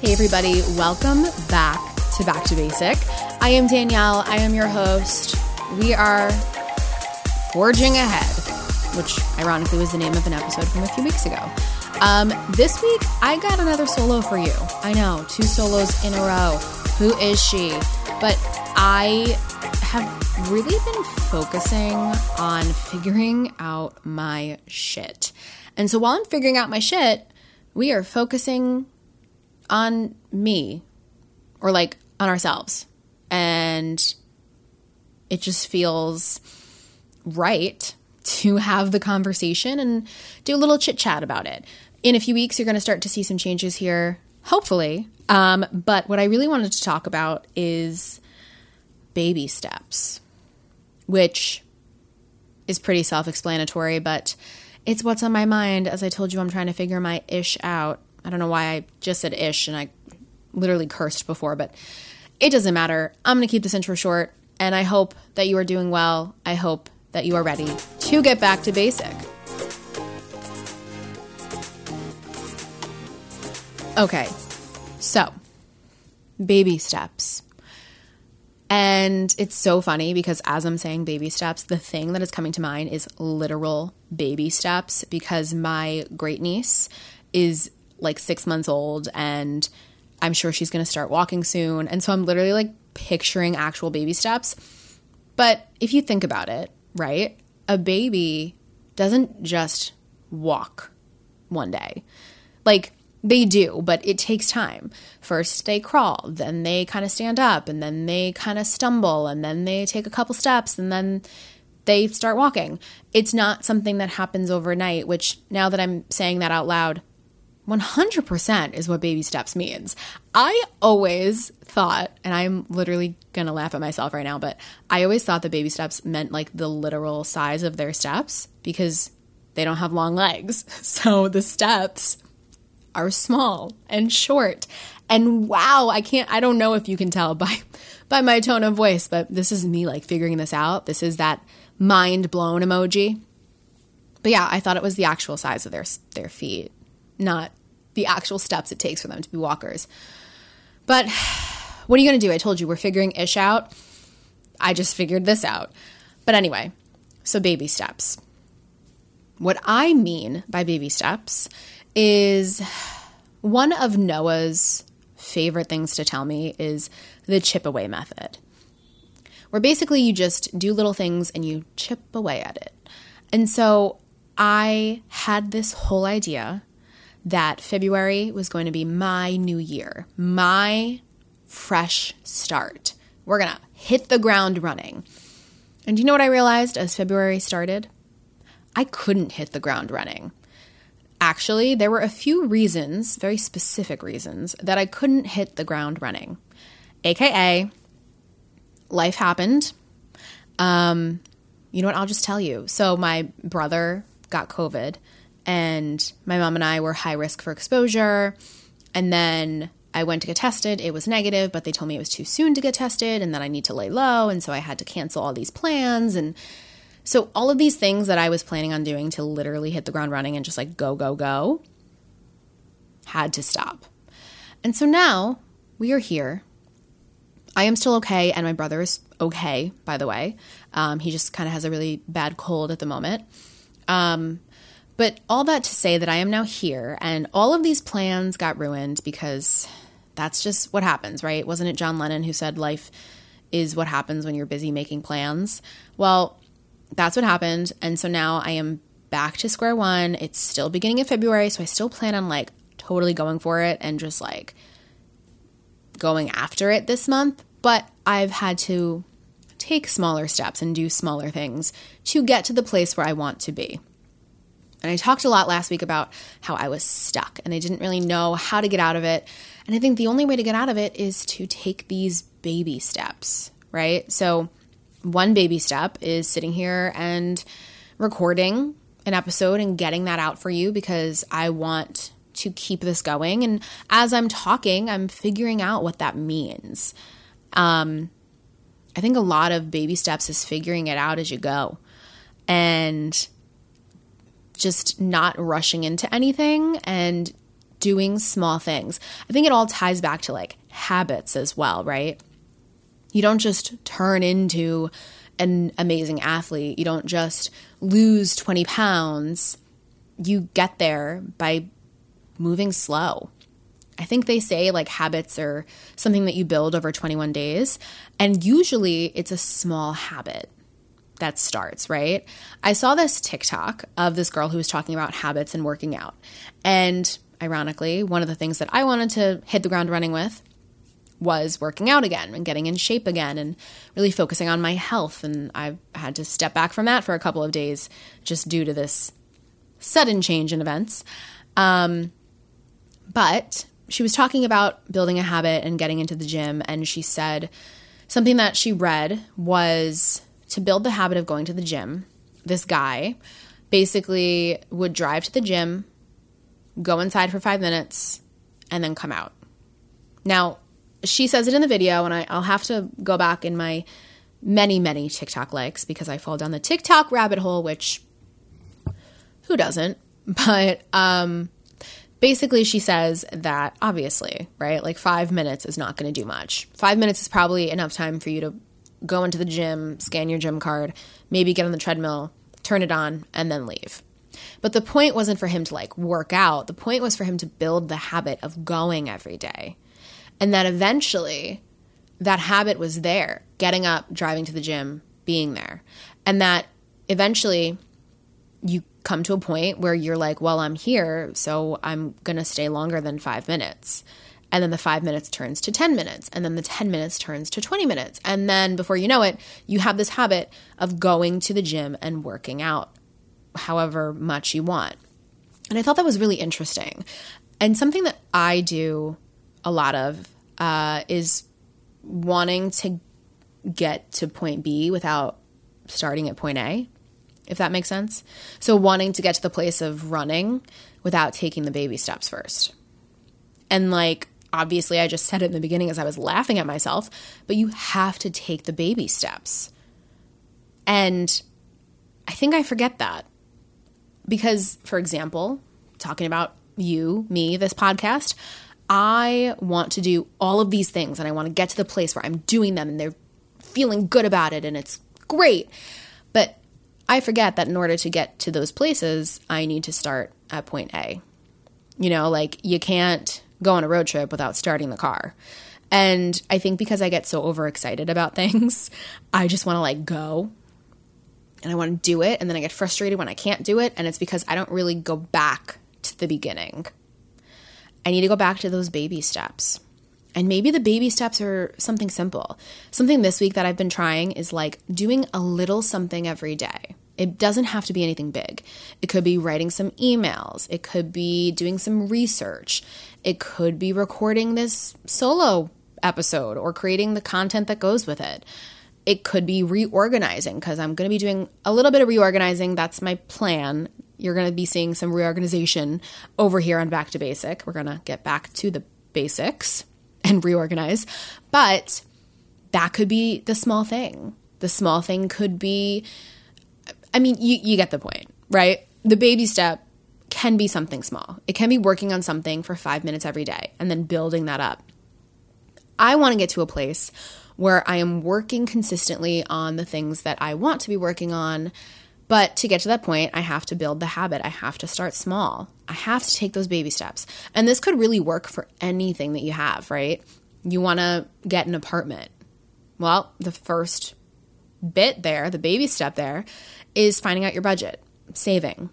Hey, everybody, welcome back to Back to Basic. I am Danielle, I am your host. We are forging ahead, which ironically was the name of an episode from a few weeks ago. Um, this week, I got another solo for you. I know, two solos in a row. Who is she? But I have really been focusing on figuring out my shit. And so while I'm figuring out my shit, we are focusing on me or like on ourselves. And it just feels right to have the conversation and do a little chit chat about it. In a few weeks, you're going to start to see some changes here, hopefully. Um, but what I really wanted to talk about is baby steps, which is pretty self explanatory, but it's what's on my mind. As I told you, I'm trying to figure my ish out. I don't know why I just said ish and I literally cursed before, but it doesn't matter. I'm going to keep this intro short, and I hope that you are doing well. I hope that you are ready to get back to basic. Okay, so baby steps. And it's so funny because as I'm saying baby steps, the thing that is coming to mind is literal baby steps because my great niece is like six months old and I'm sure she's going to start walking soon. And so I'm literally like picturing actual baby steps. But if you think about it, right, a baby doesn't just walk one day. Like they do, but it takes time. First they crawl, then they kind of stand up, and then they kind of stumble, and then they take a couple steps, and then they start walking. It's not something that happens overnight, which now that I'm saying that out loud, 100% is what baby steps means. I always thought, and I'm literally gonna laugh at myself right now, but I always thought that baby steps meant like the literal size of their steps because they don't have long legs. So the steps are small and short. And wow, I can't I don't know if you can tell by by my tone of voice, but this is me like figuring this out. This is that mind blown emoji. But yeah, I thought it was the actual size of their their feet, not the actual steps it takes for them to be walkers. But what are you going to do? I told you we're figuring ish out. I just figured this out. But anyway, so baby steps. What I mean by baby steps is one of Noah's favorite things to tell me is the chip away method, where basically you just do little things and you chip away at it. And so I had this whole idea that February was going to be my new year, my fresh start. We're going to hit the ground running. And you know what I realized as February started? I couldn't hit the ground running. Actually, there were a few reasons, very specific reasons, that I couldn't hit the ground running. AKA, life happened. Um, you know what? I'll just tell you. So, my brother got COVID and my mom and I were high risk for exposure. And then I went to get tested. It was negative, but they told me it was too soon to get tested and that I need to lay low. And so I had to cancel all these plans. And so all of these things that I was planning on doing to literally hit the ground running and just like go, go, go had to stop. And so now we are here. I am still okay, and my brother is okay, by the way. Um, he just kind of has a really bad cold at the moment. Um, but all that to say that I am now here, and all of these plans got ruined because that's just what happens, right? Wasn't it John Lennon who said life is what happens when you're busy making plans? Well, that's what happened. And so now I am back to square one. It's still beginning of February, so I still plan on like totally going for it and just like going after it this month. But I've had to take smaller steps and do smaller things to get to the place where I want to be. And I talked a lot last week about how I was stuck and I didn't really know how to get out of it. And I think the only way to get out of it is to take these baby steps, right? So, one baby step is sitting here and recording an episode and getting that out for you because I want to keep this going. And as I'm talking, I'm figuring out what that means. Um, I think a lot of baby steps is figuring it out as you go. And just not rushing into anything and doing small things. I think it all ties back to like habits as well, right? You don't just turn into an amazing athlete. You don't just lose 20 pounds. You get there by moving slow. I think they say like habits are something that you build over 21 days. And usually it's a small habit that starts, right? I saw this TikTok of this girl who was talking about habits and working out. And ironically, one of the things that I wanted to hit the ground running with was working out again and getting in shape again and really focusing on my health. And I had to step back from that for a couple of days just due to this sudden change in events. Um, but she was talking about building a habit and getting into the gym. And she said something that she read was to build the habit of going to the gym. This guy basically would drive to the gym, go inside for five minutes, and then come out. Now, she says it in the video, and I, will have to go back in my many, many TikTok likes because I fall down the TikTok rabbit hole, which who doesn't? But um, basically, she says that obviously, right? Like five minutes is not going to do much. Five minutes is probably enough time for you to go into the gym, scan your gym card, maybe get on the treadmill, turn it on, and then leave. But the point wasn't for him to like work out. The point was for him to build the habit of going every day. And that eventually that habit was there getting up, driving to the gym, being there. And that eventually you come to a point where you're like, well, I'm here, so I'm going to stay longer than five minutes. And then the five minutes turns to 10 minutes. And then the 10 minutes turns to 20 minutes. And then before you know it, you have this habit of going to the gym and working out however much you want. And I thought that was really interesting. And something that I do a lot of uh, is wanting to get to point B without starting at point A, if that makes sense. So, wanting to get to the place of running without taking the baby steps first. And, like, obviously, I just said it in the beginning as I was laughing at myself, but you have to take the baby steps. And I think I forget that. Because, for example, talking about you, me, this podcast, I want to do all of these things and I want to get to the place where I'm doing them and they're feeling good about it and it's great. But I forget that in order to get to those places, I need to start at point A. You know, like you can't go on a road trip without starting the car. And I think because I get so overexcited about things, I just want to like go and I want to do it. And then I get frustrated when I can't do it. And it's because I don't really go back to the beginning. I need to go back to those baby steps. And maybe the baby steps are something simple. Something this week that I've been trying is like doing a little something every day. It doesn't have to be anything big. It could be writing some emails. It could be doing some research. It could be recording this solo episode or creating the content that goes with it. It could be reorganizing because I'm going to be doing a little bit of reorganizing. That's my plan you're going to be seeing some reorganization over here on Back to Basic. We're going to get back to the basics and reorganize. But that could be the small thing. The small thing could be, I mean, you, you get the point, right? The baby step can be something small. It can be working on something for five minutes every day and then building that up. I want to get to a place where I am working consistently on the things that I want to be working on but to get to that point, I have to build the habit. I have to start small. I have to take those baby steps. And this could really work for anything that you have, right? You want to get an apartment. Well, the first bit there, the baby step there, is finding out your budget, saving.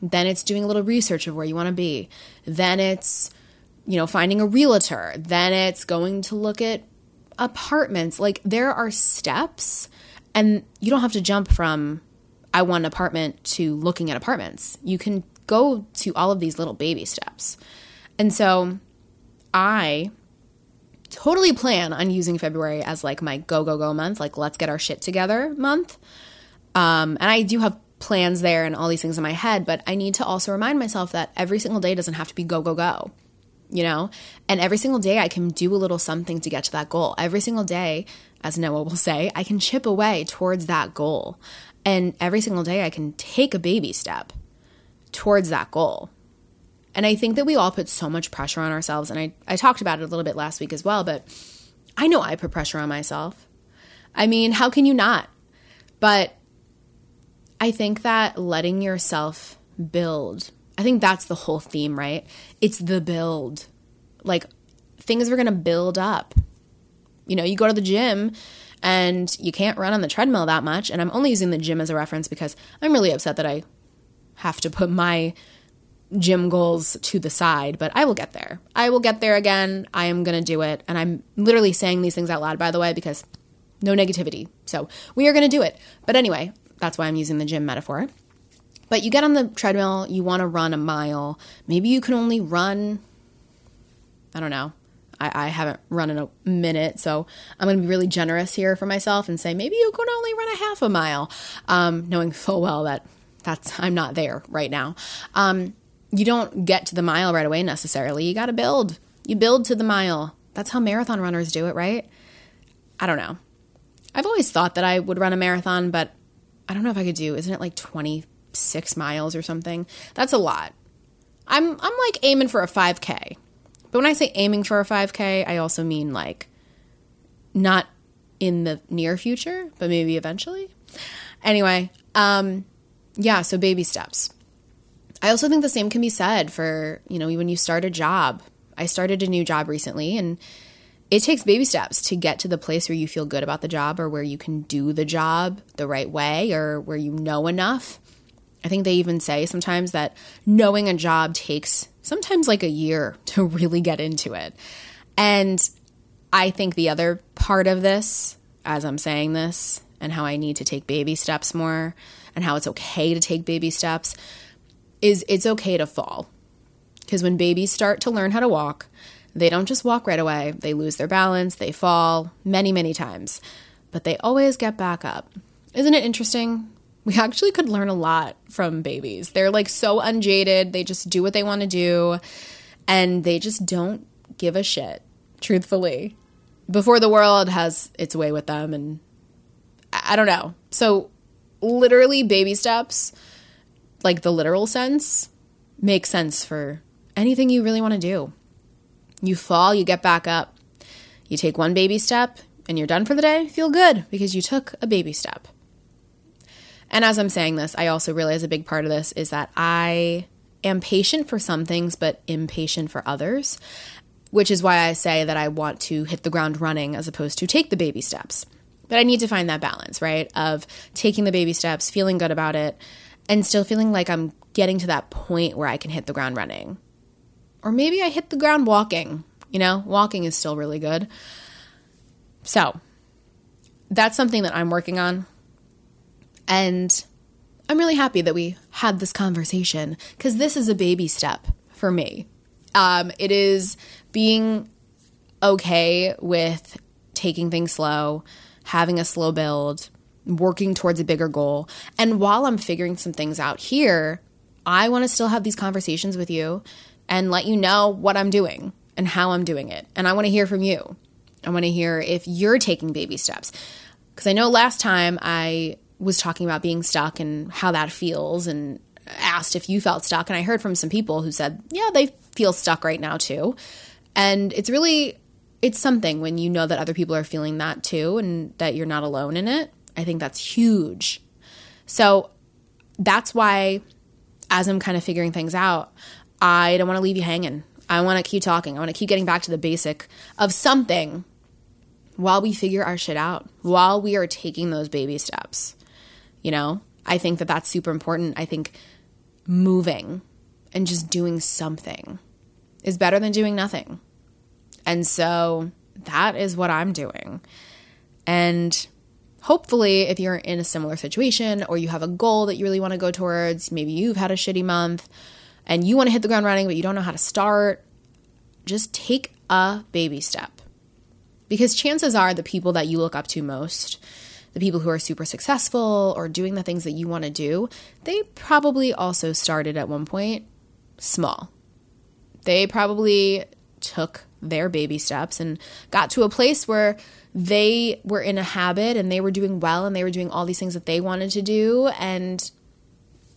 Then it's doing a little research of where you want to be. Then it's, you know, finding a realtor. Then it's going to look at apartments. Like there are steps, and you don't have to jump from I want an apartment to looking at apartments. You can go to all of these little baby steps. And so I totally plan on using February as like my go, go, go month, like let's get our shit together month. Um, and I do have plans there and all these things in my head, but I need to also remind myself that every single day doesn't have to be go, go, go, you know? And every single day I can do a little something to get to that goal. Every single day, as Noah will say, I can chip away towards that goal. And every single day, I can take a baby step towards that goal. And I think that we all put so much pressure on ourselves. And I, I talked about it a little bit last week as well, but I know I put pressure on myself. I mean, how can you not? But I think that letting yourself build, I think that's the whole theme, right? It's the build. Like things are going to build up. You know, you go to the gym and you can't run on the treadmill that much. And I'm only using the gym as a reference because I'm really upset that I have to put my gym goals to the side, but I will get there. I will get there again. I am going to do it. And I'm literally saying these things out loud, by the way, because no negativity. So we are going to do it. But anyway, that's why I'm using the gym metaphor. But you get on the treadmill, you want to run a mile. Maybe you can only run, I don't know. I, I haven't run in a minute, so I'm going to be really generous here for myself and say maybe you can only run a half a mile, um, knowing full well that that's I'm not there right now. Um, you don't get to the mile right away necessarily. You got to build. You build to the mile. That's how marathon runners do it, right? I don't know. I've always thought that I would run a marathon, but I don't know if I could do. Isn't it like 26 miles or something? That's a lot. I'm I'm like aiming for a 5k. But when I say aiming for a 5k, I also mean like not in the near future, but maybe eventually. Anyway, um yeah, so baby steps. I also think the same can be said for, you know, when you start a job. I started a new job recently and it takes baby steps to get to the place where you feel good about the job or where you can do the job the right way or where you know enough. I think they even say sometimes that knowing a job takes sometimes like a year to really get into it. And I think the other part of this, as I'm saying this, and how I need to take baby steps more, and how it's okay to take baby steps, is it's okay to fall. Because when babies start to learn how to walk, they don't just walk right away. They lose their balance, they fall many, many times, but they always get back up. Isn't it interesting? We actually could learn a lot from babies. They're like so unjaded, they just do what they want to do, and they just don't give a shit, truthfully, before the world has its way with them. And I don't know. So, literally, baby steps like the literal sense, makes sense for anything you really want to do. You fall, you get back up. You take one baby step and you're done for the day, feel good because you took a baby step. And as I'm saying this, I also realize a big part of this is that I am patient for some things, but impatient for others, which is why I say that I want to hit the ground running as opposed to take the baby steps. But I need to find that balance, right? Of taking the baby steps, feeling good about it, and still feeling like I'm getting to that point where I can hit the ground running. Or maybe I hit the ground walking. You know, walking is still really good. So, that's something that I'm working on. And I'm really happy that we had this conversation because this is a baby step for me. Um, it is being okay with taking things slow, having a slow build, working towards a bigger goal. And while I'm figuring some things out here, I want to still have these conversations with you and let you know what I'm doing and how I'm doing it. And I want to hear from you. I want to hear if you're taking baby steps. Because I know last time I was talking about being stuck and how that feels and asked if you felt stuck. And I heard from some people who said, yeah, they feel stuck right now too. And it's really, it's something when you know that other people are feeling that too and that you're not alone in it. I think that's huge. So that's why, as I'm kind of figuring things out, I don't want to leave you hanging. I want to keep talking. I want to keep getting back to the basic of something while we figure our shit out, while we are taking those baby steps. You know, I think that that's super important. I think moving and just doing something is better than doing nothing. And so that is what I'm doing. And hopefully, if you're in a similar situation or you have a goal that you really want to go towards, maybe you've had a shitty month and you want to hit the ground running, but you don't know how to start, just take a baby step. Because chances are the people that you look up to most, the people who are super successful or doing the things that you want to do, they probably also started at one point small. They probably took their baby steps and got to a place where they were in a habit and they were doing well and they were doing all these things that they wanted to do. And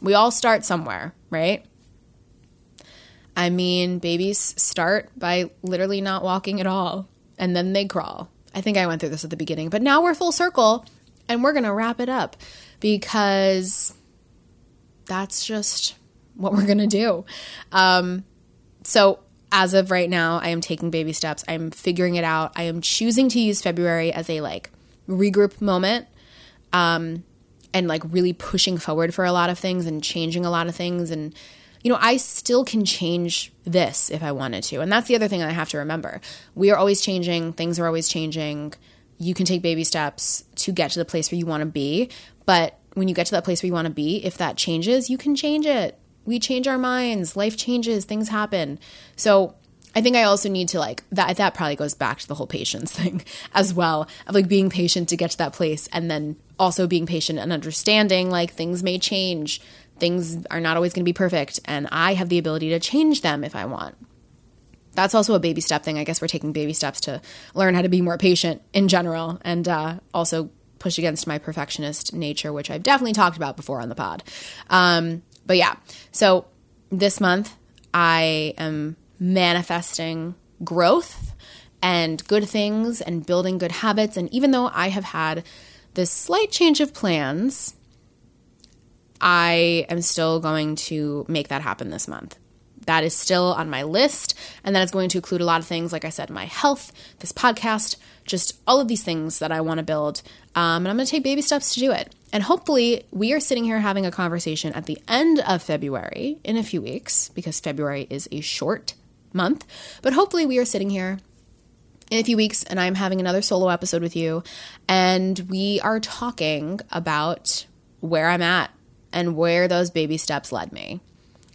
we all start somewhere, right? I mean, babies start by literally not walking at all, and then they crawl. I think I went through this at the beginning, but now we're full circle and we're going to wrap it up because that's just what we're going to do. Um, so, as of right now, I am taking baby steps. I'm figuring it out. I am choosing to use February as a like regroup moment. Um, and like really pushing forward for a lot of things and changing a lot of things and you know, I still can change this if I wanted to. And that's the other thing I have to remember. We are always changing, things are always changing. You can take baby steps to get to the place where you want to be. But when you get to that place where you want to be, if that changes, you can change it. We change our minds, life changes, things happen. So I think I also need to like that that probably goes back to the whole patience thing as well of like being patient to get to that place and then also being patient and understanding like things may change things are not always going to be perfect and I have the ability to change them if I want. That's also a baby step thing. I guess we're taking baby steps to learn how to be more patient in general and uh, also push against my perfectionist nature which I've definitely talked about before on the pod. Um, but yeah so this month I am manifesting growth and good things and building good habits. And even though I have had this slight change of plans, I am still going to make that happen this month. That is still on my list. And that is going to include a lot of things, like I said, my health, this podcast, just all of these things that I want to build. Um, and I'm going to take baby steps to do it. And hopefully, we are sitting here having a conversation at the end of February in a few weeks, because February is a short month. But hopefully, we are sitting here in a few weeks and I'm having another solo episode with you. And we are talking about where I'm at and where those baby steps led me.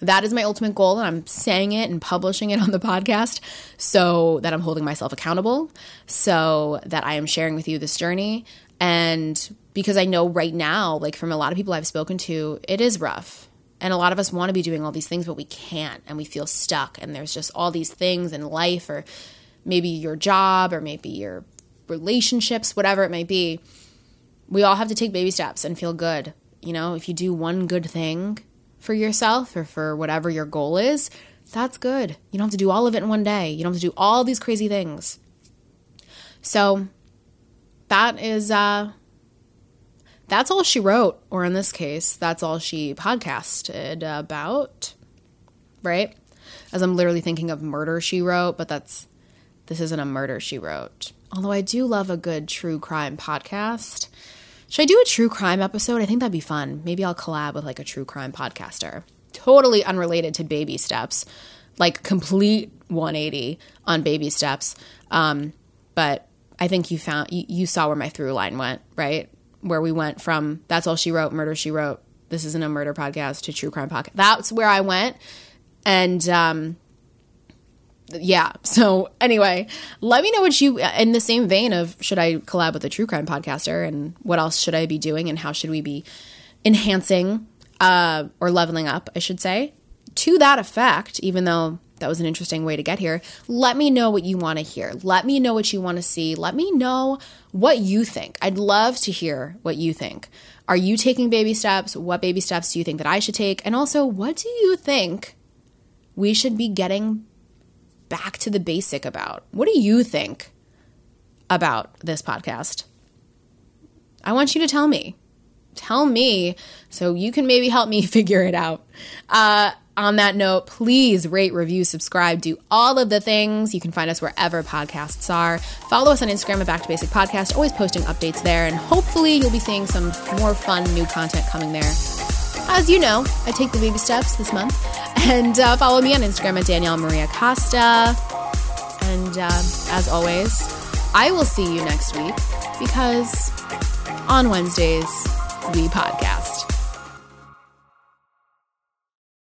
That is my ultimate goal, and I'm saying it and publishing it on the podcast so that I'm holding myself accountable, so that I am sharing with you this journey. And because I know right now, like from a lot of people I've spoken to, it is rough and a lot of us want to be doing all these things, but we can't, and we feel stuck. And there's just all these things in life, or maybe your job, or maybe your relationships, whatever it may be. We all have to take baby steps and feel good. You know, if you do one good thing for yourself or for whatever your goal is, that's good. You don't have to do all of it in one day. You don't have to do all these crazy things. So that is uh that's all she wrote, or in this case, that's all she podcasted about, right? As I'm literally thinking of murder she wrote, but that's this isn't a murder she wrote. Although I do love a good true crime podcast. Should I do a true crime episode? I think that'd be fun. Maybe I'll collab with like a true crime podcaster. Totally unrelated to baby steps, like complete 180 on baby steps. Um, but I think you found you, you saw where my through line went, right? where we went from That's All She Wrote, Murder She Wrote, This Isn't a Murder Podcast to True Crime Podcast. That's where I went. And, um, yeah. So anyway, let me know what you, in the same vein of should I collab with a true crime podcaster and what else should I be doing and how should we be enhancing uh, or leveling up, I should say, to that effect, even though that was an interesting way to get here. Let me know what you want to hear. Let me know what you want to see. Let me know what you think. I'd love to hear what you think. Are you taking baby steps? What baby steps do you think that I should take? And also, what do you think we should be getting back to the basic about? What do you think about this podcast? I want you to tell me. Tell me so you can maybe help me figure it out. Uh, on that note, please rate, review, subscribe, do all of the things. You can find us wherever podcasts are. Follow us on Instagram at Back to Basic Podcast, always posting updates there, and hopefully you'll be seeing some more fun new content coming there. As you know, I take the baby steps this month, and uh, follow me on Instagram at Danielle Maria Costa. And uh, as always, I will see you next week because on Wednesdays we podcast.